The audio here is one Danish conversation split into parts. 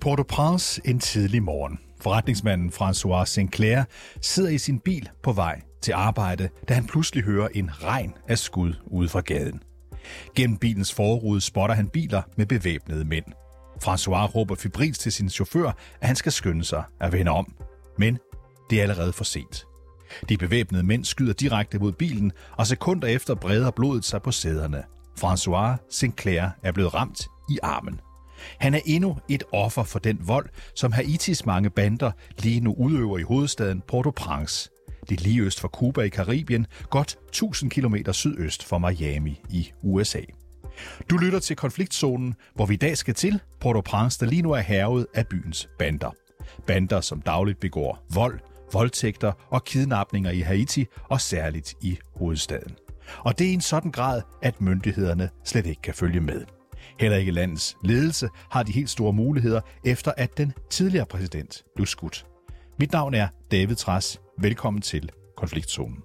Port-au-Prince en tidlig morgen. Forretningsmanden François Sinclair sidder i sin bil på vej til arbejde, da han pludselig hører en regn af skud ude fra gaden. Gennem bilens forrude spotter han biler med bevæbnede mænd. François råber fibrils til sin chauffør, at han skal skynde sig at vende om. Men det er allerede for sent. De bevæbnede mænd skyder direkte mod bilen, og sekunder efter breder blodet sig på sæderne. François Sinclair er blevet ramt i armen. Han er endnu et offer for den vold, som Haitis mange bander lige nu udøver i hovedstaden Port-au-Prince. Det er lige øst for Cuba i Karibien, godt 1000 km sydøst for Miami i USA. Du lytter til konfliktzonen, hvor vi i dag skal til Port-au-Prince, der lige nu er hervet af byens bander. Bander, som dagligt begår vold, voldtægter og kidnapninger i Haiti, og særligt i hovedstaden. Og det er i en sådan grad, at myndighederne slet ikke kan følge med. Heller ikke landets ledelse har de helt store muligheder, efter at den tidligere præsident blev skudt. Mit navn er David Tras. Velkommen til Konfliktzonen.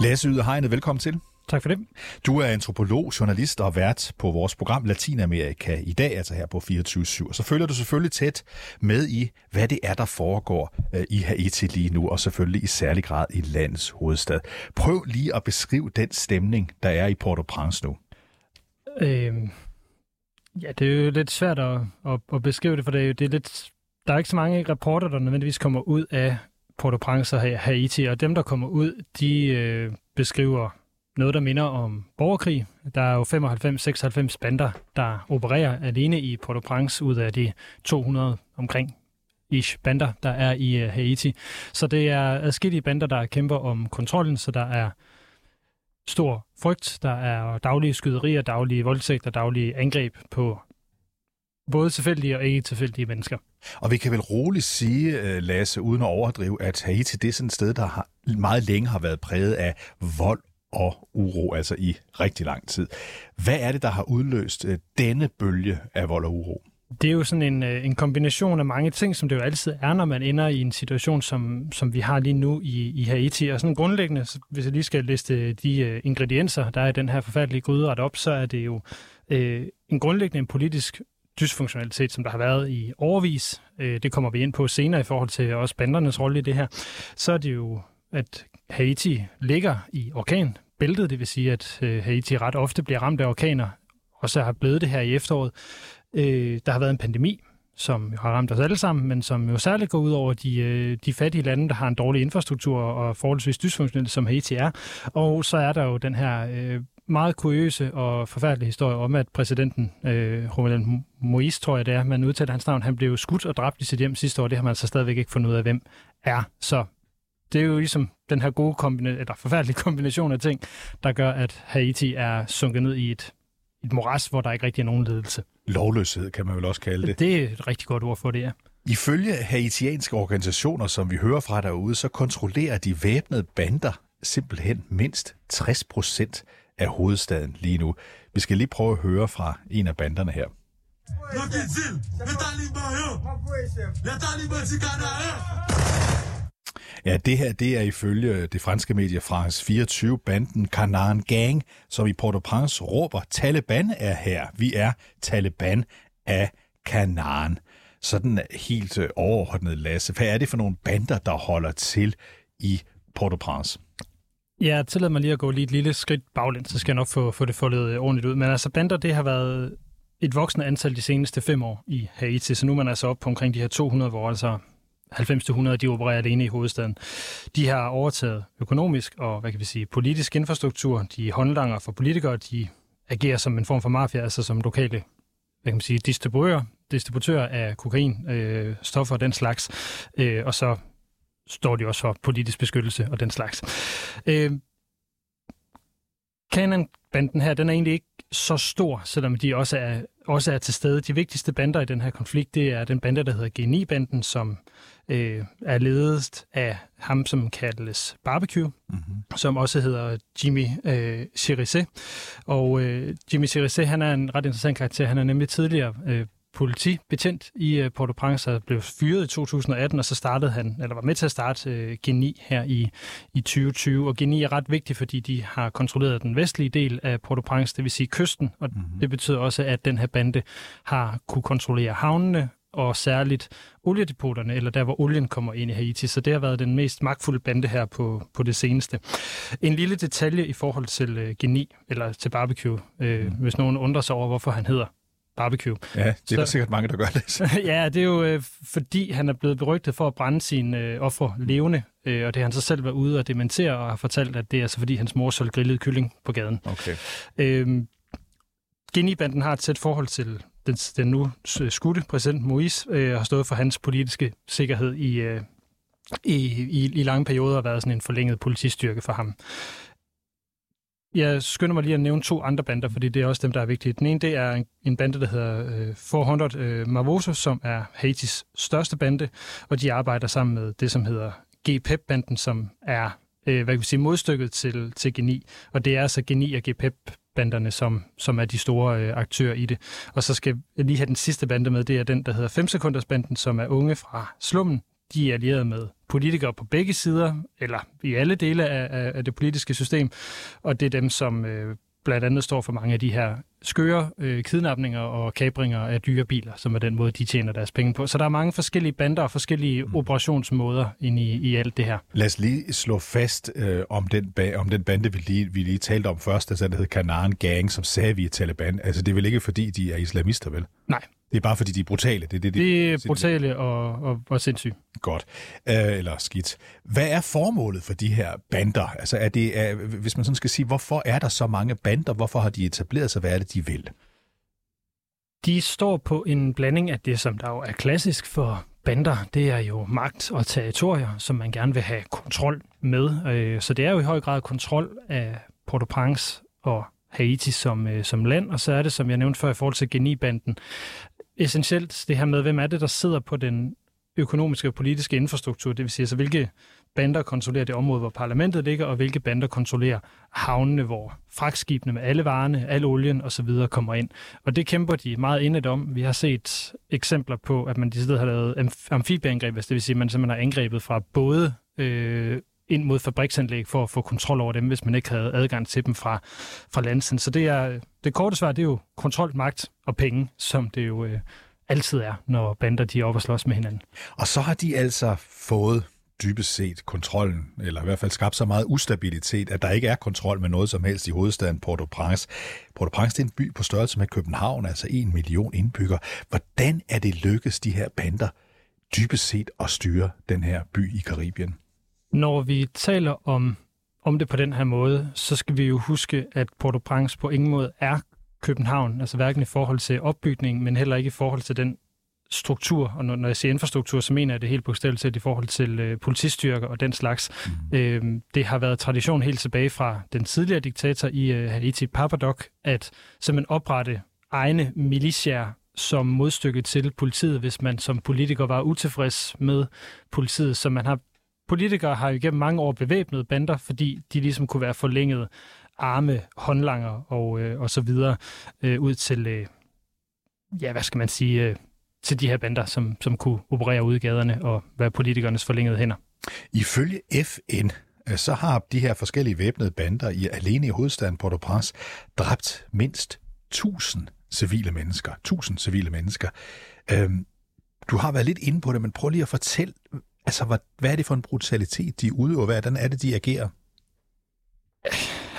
Lasse Yder Hegnet, velkommen til. Tak for det. Du er antropolog, journalist og vært på vores program Latinamerika i dag, altså her på 24 Og så følger du selvfølgelig tæt med i, hvad det er, der foregår øh, i Haiti lige nu, og selvfølgelig i særlig grad i landets hovedstad. Prøv lige at beskrive den stemning, der er i Port-au-Prince nu. Øhm, ja, det er jo lidt svært at, at, at beskrive det, for det er, jo, det er lidt, der er ikke så mange rapporter, der nødvendigvis kommer ud af Port-au-Prince og Haiti, og dem, der kommer ud, de øh, beskriver noget, der minder om borgerkrig. Der er jo 95-96 bander, der opererer alene i Port-au-Prince ud af de 200 omkring ish bander, der er i uh, Haiti. Så det er adskillige bander, der kæmper om kontrollen, så der er stor frygt, der er daglige skyderier, daglige voldtægter, daglige angreb på både tilfældige og ikke tilfældige mennesker. Og vi kan vel roligt sige, øh, Lasse, uden at overdrive, at Haiti det er sådan et sted, der har, meget længe har været præget af vold og uro, altså i rigtig lang tid. Hvad er det, der har udløst øh, denne bølge af vold og uro? Det er jo sådan en, øh, en kombination af mange ting, som det jo altid er, når man ender i en situation, som, som vi har lige nu i, i Haiti. Og sådan grundlæggende, hvis jeg lige skal liste øh, de ingredienser, der er i den her forfærdelige gryderet op, så er det jo øh, en grundlæggende en politisk dysfunktionalitet, som der har været i overvis. Øh, det kommer vi ind på senere i forhold til også bandernes rolle i det her. Så er det jo, at Haiti ligger i orkanbæltet, det vil sige, at øh, Haiti ret ofte bliver ramt af orkaner, og så har blevet det her i efteråret. Øh, der har været en pandemi, som har ramt os alle sammen, men som jo særligt går ud over de, øh, de fattige lande, der har en dårlig infrastruktur og forholdsvis dysfunktionelle, som Haiti er. Og så er der jo den her øh, meget kuriøse og forfærdelige historie om, at præsidenten, øh, Jovenel Moïse, tror jeg det er, man udtaler hans navn, han blev skudt og dræbt i sit hjem sidste år. Det har man så stadigvæk ikke fundet ud af, hvem er. Så det er jo ligesom den her gode kombina- eller forfærdelige kombination af ting, der gør, at Haiti er sunket ned i et, et moras, hvor der ikke rigtig er nogen ledelse. Lovløshed kan man vel også kalde det. Det er et rigtig godt ord for det, ja. Ifølge haitianske organisationer, som vi hører fra derude, så kontrollerer de væbnede bander simpelthen mindst 60 procent af hovedstaden lige nu. Vi skal lige prøve at høre fra en af banderne her. Ja, det her det er ifølge det franske medie France 24 banden Canaan Gang, som i Port-au-Prince råber, Taliban er her. Vi er Taliban af Canaan. Sådan helt øh, overordnet, Lasse. Hvad er det for nogle bander, der holder til i Port-au-Prince? Ja, tillad mig lige at gå lige et lille skridt baglæns, så skal jeg nok få, få det foldet øh, ordentligt ud. Men altså, bander, det har været et voksende antal de seneste fem år i Haiti, så nu er man altså op på omkring de her 200, hvor altså 90-100, de opererer alene i hovedstaden. De har overtaget økonomisk og, hvad kan vi sige, politisk infrastruktur. De håndlanger for politikere, de agerer som en form for mafia, altså som lokale hvad kan man sige, distributører, distributører af kokain, øh, stoffer og den slags. Øh, og så står de også for politisk beskyttelse og den slags. Øh, Canon-banden her, den er egentlig ikke så stor, selvom de også er, også er til stede. De vigtigste bander i den her konflikt, det er den bande, der hedder G9-banden, som øh, er ledet af ham, som kaldes Barbecue, mm-hmm. som også hedder Jimmy øh, Chirizé. Og øh, Jimmy Chirizé, han er en ret interessant karakter. Han er nemlig tidligere øh, politibetjent i uh, Port-au-Prince og blev fyret i 2018, og så startede han, eller var med til at starte uh, G9 her i, i 2020. Og G9 er ret vigtig, fordi de har kontrolleret den vestlige del af Port-au-Prince, det vil sige kysten, og mm-hmm. det betyder også, at den her bande har kunne kontrollere havnene og særligt oliedepoterne, eller der, hvor olien kommer ind i Haiti. Så det har været den mest magtfulde bande her på, på det seneste. En lille detalje i forhold til uh, Geni, eller til barbecue, uh, mm. hvis nogen undrer sig over, hvorfor han hedder barbecue. Ja, det er så, der sikkert mange, der gør det. ja, det er jo uh, fordi, han er blevet berygtet for at brænde sine uh, ofre levende, uh, og det har han så selv været ude og dementere, og har fortalt, at det er altså fordi, hans mor solgte grillet kylling på gaden. Okay. Uh, Geni-banden har et tæt forhold til den, den nu skudte præsident Moïse øh, har stået for hans politiske sikkerhed i, øh, i, i, i lange perioder og været sådan en forlænget politistyrke for ham. Jeg skynder mig lige at nævne to andre bander, fordi det er også dem, der er vigtige. Den ene, det er en, en bande, der hedder øh, 400 øh, Mavoso, som er Haitis største bande, og de arbejder sammen med det, som hedder GPEP-banden, som er øh, hvad kan vi sige, modstykket til, til Geni. Og det er altså Geni og GPEP banderne, som, som er de store øh, aktører i det. Og så skal jeg lige have den sidste bande med, det er den, der hedder 5 sekunders banden, som er unge fra slummen. De er allieret med politikere på begge sider, eller i alle dele af, af, af det politiske system, og det er dem, som øh, blandt andet står for mange af de her skøre øh, kidnapninger og kabringer af dyre biler, som er den måde, de tjener deres penge på. Så der er mange forskellige bander og forskellige mm. operationsmåder ind i, i alt det her. Lad os lige slå fast øh, om, den ba- om den bande, vi lige, vi lige talte om først, altså den hed Kanaren Gang, som sagde vi er Taliban. Altså det er vel ikke, fordi de er islamister, vel? Nej, det er bare fordi, de er brutale. Det, det, det, det er brutale og, og, og sindssyge. Godt. Uh, eller skidt. Hvad er formålet for de her bander? Altså, er det, er, hvis man sådan skal sige, hvorfor er der så mange bander? Hvorfor har de etableret sig? Hvad er det, de vil? De står på en blanding af det, som der jo er klassisk for bander. Det er jo magt og territorier, som man gerne vil have kontrol med. Øh, så det er jo i høj grad kontrol af Port-au-Prince og Haiti som, øh, som land, og så er det, som jeg nævnte før i forhold til Geni-banden, essentielt det her med, hvem er det, der sidder på den økonomiske og politiske infrastruktur, det vil sige altså, hvilke bander kontrollerer det område, hvor parlamentet ligger, og hvilke bander kontrollerer havnene, hvor fragtskibene med alle varerne, al olien osv. kommer ind. Og det kæmper de meget indet om. Vi har set eksempler på, at man de har lavet amfibieangreb, det vil sige, at man simpelthen har angrebet fra både øh, ind mod fabriksanlæg for at få kontrol over dem, hvis man ikke havde adgang til dem fra, fra landsen. Så det er det korte svar, det er jo kontrol, magt og penge, som det jo øh, altid er, når bander de er oppe og slås med hinanden. Og så har de altså fået dybest set kontrollen, eller i hvert fald skabt så meget ustabilitet, at der ikke er kontrol med noget som helst i hovedstaden Port-au-Prince. Port-au-Prince er en by på størrelse med København, altså en million indbygger. Hvordan er det lykkes de her bander dybest set at styre den her by i Karibien? Når vi taler om, om det på den her måde, så skal vi jo huske, at Port-au-Prince på ingen måde er København, altså hverken i forhold til opbygning, men heller ikke i forhold til den struktur, og når jeg siger infrastruktur, så mener jeg det helt bogstaveligt i forhold til øh, politistyrker og den slags. Øhm, det har været tradition helt tilbage fra den tidligere diktator i øh, Haiti, Papadoc, at simpelthen oprette egne militier som modstykke til politiet, hvis man som politiker var utilfreds med politiet. Så man har politikere har jo gennem mange år bevæbnet bander, fordi de ligesom kunne være forlænget arme, håndlanger og, øh, og så videre øh, ud til, øh, ja, hvad skal man sige, øh, til de her bander, som, som kunne operere ude i gaderne og være politikernes forlængede hænder. Ifølge FN, øh, så har de her forskellige væbnede bander i alene i hovedstaden Port-au-Prince dræbt mindst 1000 civile mennesker. 1000 civile mennesker. Øhm, du har været lidt inde på det, men prøv lige at fortælle, Altså, hvad, hvad er det for en brutalitet, de udøver? Hvordan er det, de agerer?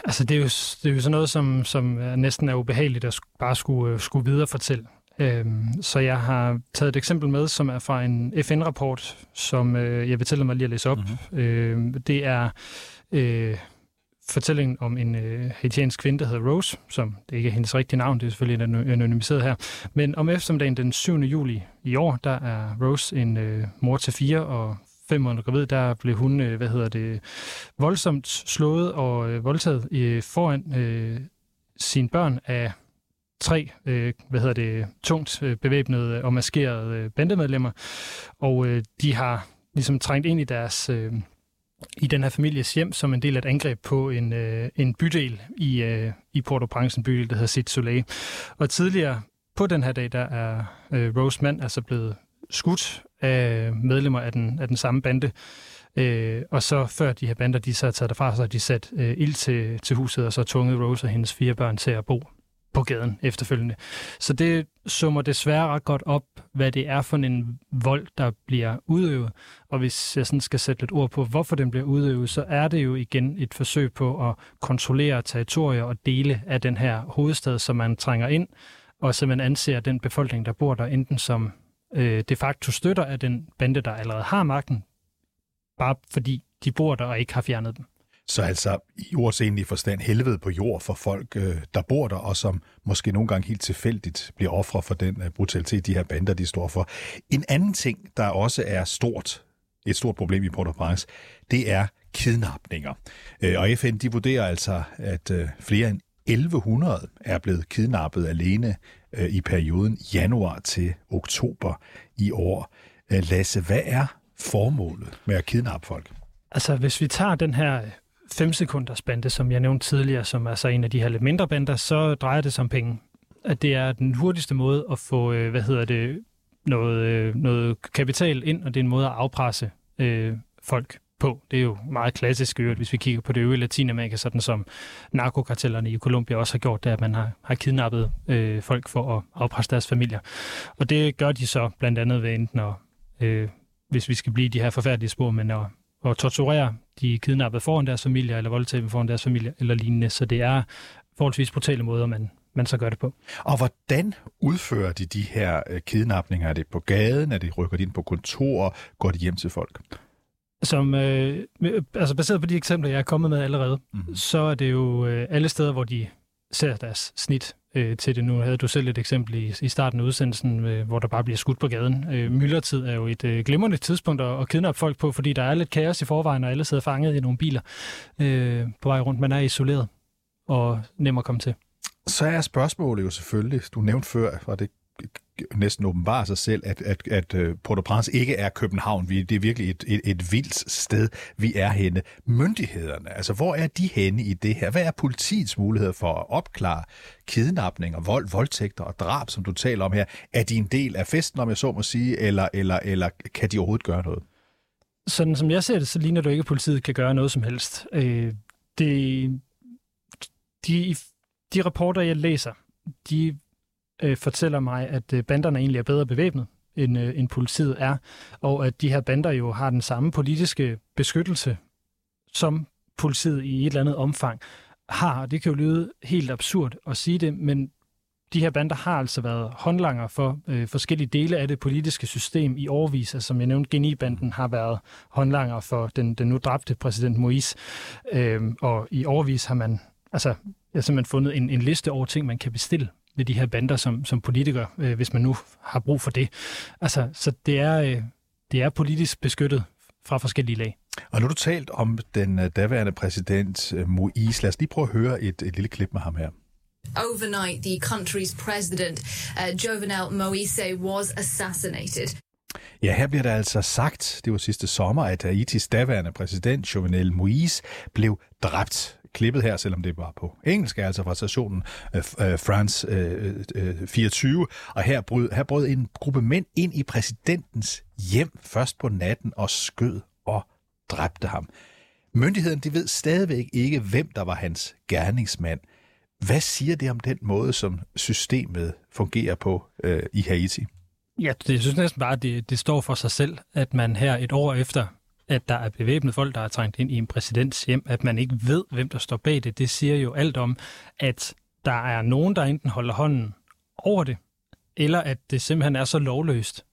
Altså, det er jo, det er jo sådan noget, som, som næsten er ubehageligt at bare skulle, skulle videre fortælle. Øhm, så jeg har taget et eksempel med, som er fra en FN-rapport, som øh, jeg vil tælle mig lige at læse op. Mm-hmm. Øh, det er øh, fortællingen om en øh, haitiansk kvinde, der hedder Rose, som det ikke er hendes rigtige navn, det er selvfølgelig anonymiseret her. Men om eftermiddagen den 7. juli i år, der er Rose en øh, mor til fire og fem måneder gravid, der blev hun, øh, hvad hedder det, voldsomt slået og øh, voldtaget øh, foran øh, sine børn af tre, øh, hvad hedder det, tungt øh, bevæbnede og maskerede øh, bandemedlemmer, og øh, de har ligesom trængt ind i deres øh, i den her families hjem som en del af et angreb på en, øh, en bydel i, øh, i Port-au-Prince, en bydel, der hedder Sit Soleil. Og tidligere på den her dag, der er øh, Rose mand altså blevet skudt af medlemmer af den, af den samme bande. Øh, og så før de her bander, de så er taget derfra, så har de sat øh, ild til, til huset, og så tvunget Rose og hendes fire børn til at bo på gaden efterfølgende. Så det summer desværre ret godt op, hvad det er for en vold, der bliver udøvet. Og hvis jeg sådan skal sætte lidt ord på, hvorfor den bliver udøvet, så er det jo igen et forsøg på at kontrollere territorier og dele af den her hovedstad, som man trænger ind, og så man anser den befolkning, der bor der, enten som øh, de facto støtter af den bande, der allerede har magten, bare fordi de bor der og ikke har fjernet dem. Så altså i ordets egentlige forstand helvede på jord for folk, øh, der bor der, og som måske nogle gange helt tilfældigt bliver ofre for den øh, brutalitet, de her bander, de står for. En anden ting, der også er stort, et stort problem i Port-au-Prince, det er kidnapninger. Øh, og FN de vurderer altså, at flere end 1100 er blevet kidnappet alene i perioden januar til oktober i år. Lasse, hvad er formålet med at kidnappe folk? Altså, hvis vi tager den her 5 sekunders bande, som jeg nævnte tidligere, som er så en af de her lidt mindre bander, så drejer det sig om penge. At det er den hurtigste måde at få, øh, hvad hedder det, noget, øh, noget kapital ind, og det er en måde at afpresse øh, folk på. Det er jo meget klassisk øvrigt, hvis vi kigger på det øvrige Latinamerika, sådan som narkokartellerne i Colombia også har gjort, det at man har, har kidnappet øh, folk for at afpresse deres familier. Og det gør de så blandt andet ved enten at, øh, hvis vi skal blive de her forfærdelige spor, men at at torturere de kidnappede foran deres familie, eller voldtage dem foran deres familie, eller lignende. Så det er forholdsvis brutale måder, man, man så gør det på. Og hvordan udfører de de her øh, kidnapninger? Er det på gaden? Er det rykker de ind på kontor? Går de hjem til folk? Som, øh, altså baseret på de eksempler, jeg er kommet med allerede, mm-hmm. så er det jo øh, alle steder, hvor de ser deres snit øh, til det. Nu havde du selv et eksempel i, i starten af udsendelsen, øh, hvor der bare bliver skudt på gaden. Øh, myldretid er jo et øh, glimrende tidspunkt at, at kidnappe folk på, fordi der er lidt kaos i forvejen, og alle sidder fanget i nogle biler øh, på vej rundt. Man er isoleret og nem at komme til. Så er spørgsmålet jo selvfølgelig, du nævnte før, og det næsten åbenbare sig selv, at, at, at øh, Port-au-Prince ikke er København. Vi, det er virkelig et, et, et vildt sted, vi er henne. Myndighederne, altså hvor er de henne i det her? Hvad er politiets mulighed for at opklare kidnapninger, vold, voldtægter og drab, som du taler om her? Er de en del af festen, om jeg så må sige, eller, eller, eller kan de overhovedet gøre noget? Sådan som jeg ser det, så ligner det ikke, at politiet kan gøre noget som helst. Øh, det, de, de rapporter, jeg læser, de øh, fortæller mig, at øh, banderne egentlig er bedre bevæbnet, end, øh, end politiet er, og at de her bander jo har den samme politiske beskyttelse, som politiet i et eller andet omfang har. Det kan jo lyde helt absurd at sige det, men de her bander har altså været håndlanger for øh, forskellige dele af det politiske system i årvis. Altså, som jeg nævnte, Genibanden har været håndlanger for den, den nu dræbte præsident Moïse. Øh, og i årvis har man altså, jeg har simpelthen fundet en, en liste over ting, man kan bestille ved de her bander som, som politiker, øh, hvis man nu har brug for det. Altså, så det er, øh, det er politisk beskyttet fra forskellige lag. Og nu har du talt om den øh, daværende præsident øh, Moïse. Lad os lige prøve at høre et, et lille klip med ham her. Overnight, the country's president, uh, Jovenel Moise, was assassinated. Ja, her bliver der altså sagt, det var sidste sommer, at Haitis daværende præsident, Jovenel Moïse, blev dræbt klippet her, selvom det var på engelsk, altså fra stationen øh, øh, France øh, 24. Og her brød, her brød en gruppe mænd ind i præsidentens hjem først på natten og skød og dræbte ham. Myndigheden de ved stadigvæk ikke, hvem der var hans gerningsmand. Hvad siger det om den måde, som systemet fungerer på øh, i Haiti? Ja, det, jeg synes næsten bare, at det, det står for sig selv, at man her et år efter at der er bevæbnet folk, der er trængt ind i en præsidents hjem, at man ikke ved, hvem der står bag det, det siger jo alt om, at der er nogen, der enten holder hånden over det, eller at det simpelthen er så lovløst,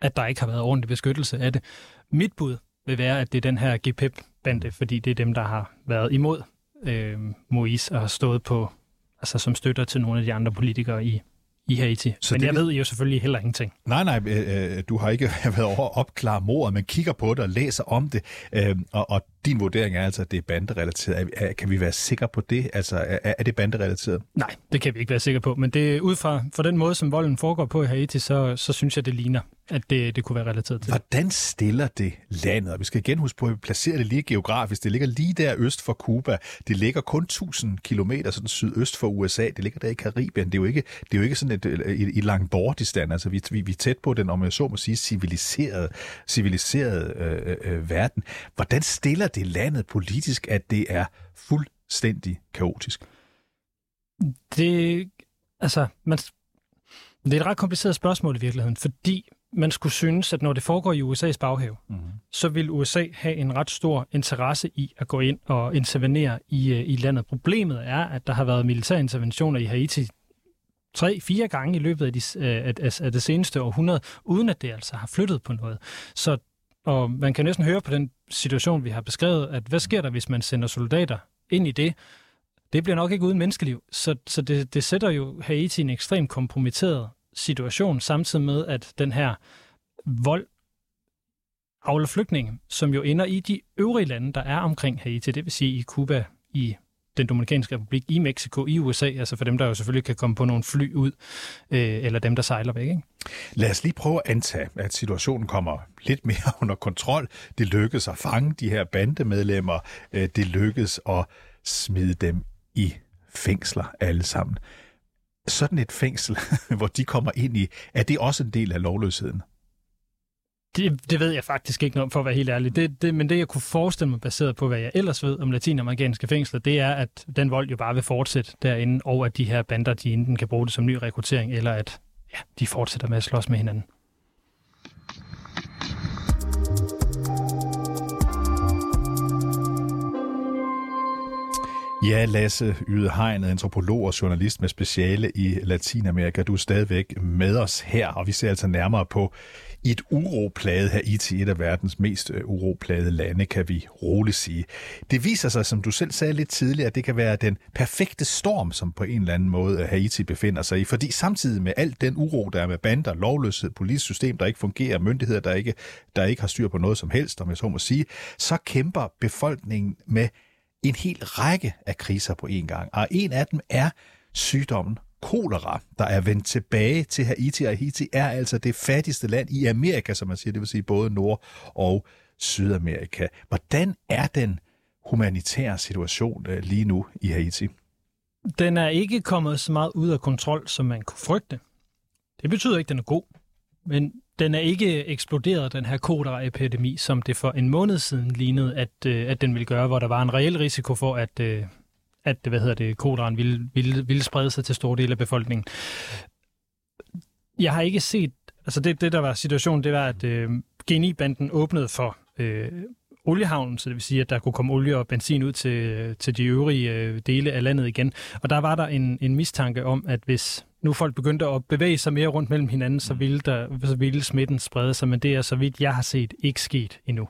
at der ikke har været ordentlig beskyttelse af det. Mit bud vil være, at det er den her GPEP-bande, fordi det er dem, der har været imod øh, Moise og har stået på, altså som støtter til nogle af de andre politikere i i Haiti. Så men det, jeg ved jo selvfølgelig heller ingenting. Nej, nej, øh, øh, du har ikke været over at opklare mordet, men kigger på det og læser om det. Øh, og, og din vurdering er altså, at det er banderelateret. Er, er, kan vi være sikre på det? Altså, er, er det banderelateret? Nej, det kan vi ikke være sikre på. Men det, ud fra for den måde, som volden foregår på i Haiti, så, så synes jeg, det ligner, at det, det kunne være relateret til. Hvordan stiller det landet? Og vi skal igen huske på, at vi placerer det lige geografisk. Det ligger lige der øst for Cuba. Det ligger kun 1000 km sådan sydøst for USA. Det ligger der i Karibien. Det er jo ikke, det er jo ikke sådan et, i, i lang bortdistand. Altså, vi, vi, vi er tæt på den, om jeg så må sige, civiliserede, civiliserede øh, øh, verden. Hvordan stiller det landet politisk, at det er fuldstændig kaotisk? Det, altså, man, det er et ret kompliceret spørgsmål i virkeligheden, fordi man skulle synes, at når det foregår i USA's baghave, mm-hmm. så vil USA have en ret stor interesse i at gå ind og intervenere i, øh, i landet. Problemet er, at der har været militære interventioner i Haiti tre, fire gange i løbet af, de, øh, af, af, af det seneste århundrede, uden at det altså har flyttet på noget. Så og man kan næsten høre på den situation, vi har beskrevet, at hvad sker der, hvis man sender soldater ind i det? Det bliver nok ikke uden menneskeliv. Så, så det, det sætter jo Haiti i en ekstremt kompromitteret situation, samtidig med, at den her vold afler flygtninge, som jo ender i de øvrige lande, der er omkring Haiti, det vil sige i Cuba, i den Dominikanske Republik, i Mexico, i USA, altså for dem, der jo selvfølgelig kan komme på nogle fly ud, øh, eller dem, der sejler væk. Ikke? Lad os lige prøve at antage, at situationen kommer lidt mere under kontrol. Det lykkes at fange de her bandemedlemmer. Øh, det lykkes at smide dem i fængsler alle sammen. Sådan et fængsel, hvor de kommer ind i, er det også en del af lovløsheden? Det, det ved jeg faktisk ikke noget om, for at være helt ærlig. Det, det, men det, jeg kunne forestille mig, baseret på, hvad jeg ellers ved om latinamerikanske fængsler, det er, at den vold jo bare vil fortsætte derinde, og at de her bander, de enten kan bruge det som ny rekruttering, eller at ja, de fortsætter med at slås med hinanden. Ja, Lasse Yde Hegnet, antropolog og journalist med speciale i Latinamerika. Du er stadigvæk med os her, og vi ser altså nærmere på et uroplaget Haiti, et af verdens mest øh, uroplade lande, kan vi roligt sige. Det viser sig, som du selv sagde lidt tidligere, at det kan være den perfekte storm, som på en eller anden måde øh, Haiti befinder sig i. Fordi samtidig med alt den uro, der er med bander, lovløshed, politisystem, der ikke fungerer, myndigheder, der ikke, der ikke har styr på noget som helst, om jeg så må sige, så kæmper befolkningen med en hel række af kriser på én gang. Og en af dem er sygdommen kolera, der er vendt tilbage til Haiti, og Haiti er altså det fattigste land i Amerika, som man siger, det vil sige både Nord- og Sydamerika. Hvordan er den humanitære situation øh, lige nu i Haiti? Den er ikke kommet så meget ud af kontrol, som man kunne frygte. Det betyder ikke, at den er god, men den er ikke eksploderet, den her koleraepidemi, som det for en måned siden lignede, at, øh, at den ville gøre, hvor der var en reel risiko for, at, øh, at hvad hedder det, koleraen ville, ville, ville sprede sig til store dele af befolkningen. Jeg har ikke set, altså det, det der var situationen, det var, at øh, G9-banden åbnede for øh, oliehavnen, så det vil sige, at der kunne komme olie og benzin ud til, til de øvrige øh, dele af landet igen. Og der var der en, en mistanke om, at hvis nu folk begyndte at bevæge sig mere rundt mellem hinanden, så ville, der, så ville smitten sprede sig, men det er så vidt jeg har set ikke sket endnu.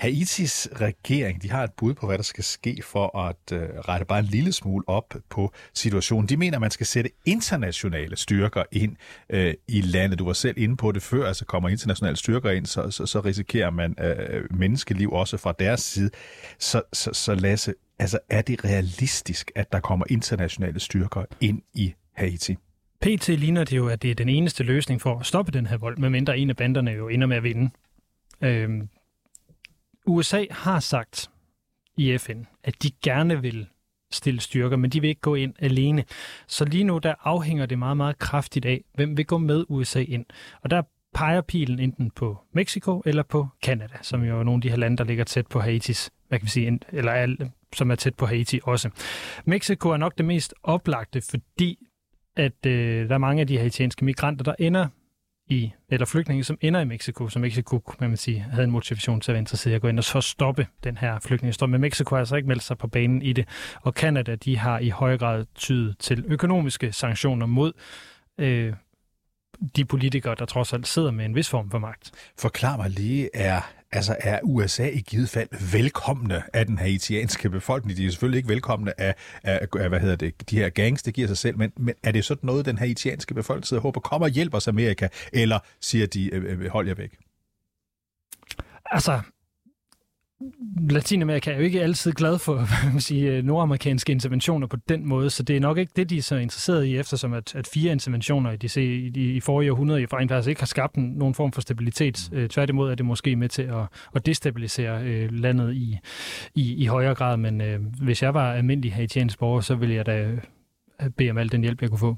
Haitis regering, de har et bud på, hvad der skal ske for at øh, rette bare en lille smule op på situationen. De mener, at man skal sætte internationale styrker ind øh, i landet. Du var selv inde på det før, altså kommer internationale styrker ind, så, så, så risikerer man øh, menneskeliv også fra deres side. Så, så, så Lasse, altså er det realistisk, at der kommer internationale styrker ind i Haiti? PT ligner det jo, at det er den eneste løsning for at stoppe den her vold, medmindre en af banderne jo ender med at vinde. Øhm, USA har sagt i FN, at de gerne vil stille styrker, men de vil ikke gå ind alene. Så lige nu der afhænger det meget, meget kraftigt af, hvem vil gå med USA ind. Og der peger pilen enten på Mexico eller på Canada, som jo er nogle af de her lande, der ligger tæt på Haitis, hvad kan vi sige, eller som er tæt på Haiti også. Mexico er nok det mest oplagte, fordi at øh, der er mange af de haitianske migranter, der ender i, eller flygtninge, som ender i Mexico, som Mexico, kan man sige, havde en motivation til at være interesseret i at gå ind og så stoppe den her flygtningestrøm. Men Mexico har altså ikke meldt sig på banen i det, og Canada, de har i høj grad tydet til økonomiske sanktioner mod øh, de politikere, der trods alt sidder med en vis form for magt. Forklar mig lige, er, altså, er USA i givet fald velkomne af den haitianske befolkning? De er selvfølgelig ikke velkomne af, af, af hvad hedder det, de her gangs, det giver sig selv, men, men er det sådan noget, den haitianske befolkning sidder og håber kommer og hjælper os Amerika, eller siger de, øh, øh, øh hold jer væk? Altså, Latinamerika er jo ikke altid glad for man sige, øh, nordamerikanske interventioner på den måde, så det er nok ikke det, de er så interesseret i, eftersom at, at fire interventioner i de, i, i forrige århundrede rent faktisk ikke har skabt en, nogen form for stabilitet. Øh, tværtimod er det måske med til at, at destabilisere øh, landet i, i, i højere grad, men øh, hvis jeg var almindelig haitiansk borger, så ville jeg da bede om al den hjælp, jeg kunne få.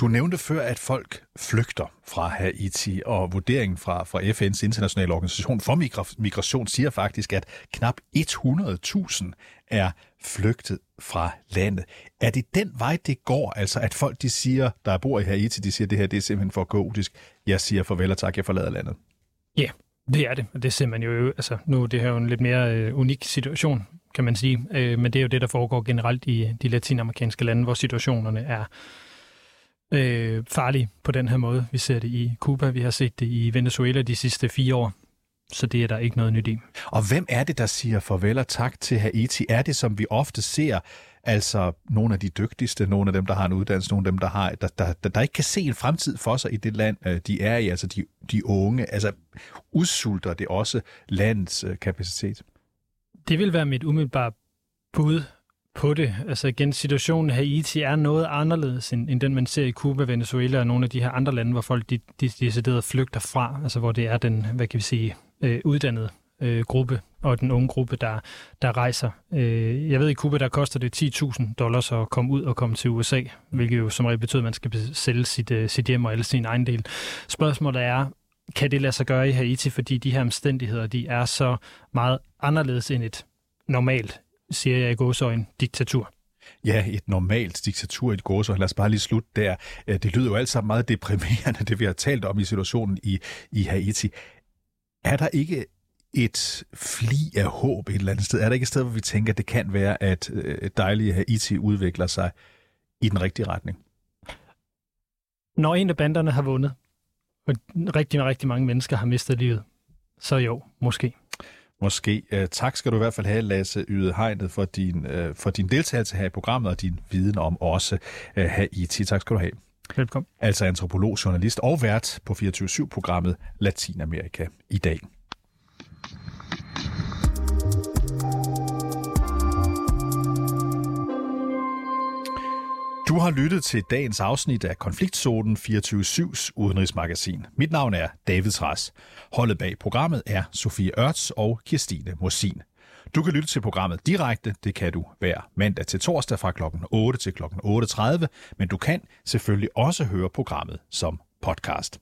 Du nævnte før, at folk flygter fra Haiti, og vurderingen fra, fra FN's internationale organisation for migration siger faktisk, at knap 100.000 er flygtet fra landet. Er det den vej, det går? Altså, at folk, de siger, der bor i Haiti, de siger, det her det er simpelthen for kaotisk. Jeg siger farvel og tak, jeg forlader landet. Ja, yeah, det er det. Det ser man jo, altså nu det her er jo en lidt mere øh, unik situation, kan man sige. Øh, men det er jo det, der foregår generelt i de latinamerikanske lande, hvor situationerne er øh, farlige på den her måde. Vi ser det i Cuba, vi har set det i Venezuela de sidste fire år. Så det er der ikke noget nyt i. Og hvem er det, der siger farvel og tak til Haiti? Er det, som vi ofte ser, altså nogle af de dygtigste, nogle af dem, der har en uddannelse, nogle af dem, der, har, der, der, der, der ikke kan se en fremtid for sig i det land, øh, de er i, altså de, de unge, altså udsulter det også landets øh, kapacitet? Det vil være mit umiddelbare bud på det. Altså igen, situationen i Haiti er noget anderledes end, end den, man ser i Cuba, Venezuela og nogle af de her andre lande, hvor folk de, de, decideret flygter fra, altså hvor det er den, hvad kan vi sige, øh, uddannede øh, gruppe og den unge gruppe, der, der rejser. Øh, jeg ved, i Cuba, der koster det 10.000 dollars at komme ud og komme til USA, hvilket jo som regel betyder, at man skal sælge sit, øh, sit hjem og alle sin egen del. Spørgsmålet er, kan det lade sig gøre i Haiti, fordi de her omstændigheder, de er så meget anderledes end et normalt siger jeg i gåsøjne, diktatur. Ja, et normalt diktatur i et gåsøjne. Lad os bare lige slutte der. Øh, det lyder jo alt sammen meget deprimerende, det vi har talt om i situationen i, i Haiti. Er der ikke et fli af håb et eller andet sted? Er der ikke et sted, hvor vi tænker, at det kan være, at øh, dejlige Haiti udvikler sig i den rigtige retning? Når en af banderne har vundet, og rigtig, rigtig mange mennesker har mistet livet, så jo, måske. Måske. Uh, tak skal du i hvert fald have, Lasse Yde Hegnet, for din, uh, for din deltagelse her i programmet og din viden om også uh, Haiti. Tak skal du have. Velkommen. Altså antropolog, journalist og vært på 24-7-programmet Latinamerika i dag. Du har lyttet til dagens afsnit af Konfliktzonen 24-7's udenrigsmagasin. Mit navn er David Træs. Holdet bag programmet er Sofie Ørts og Kirstine Mosin. Du kan lytte til programmet direkte. Det kan du hver mandag til torsdag fra kl. 8 til kl. 8.30, men du kan selvfølgelig også høre programmet som podcast.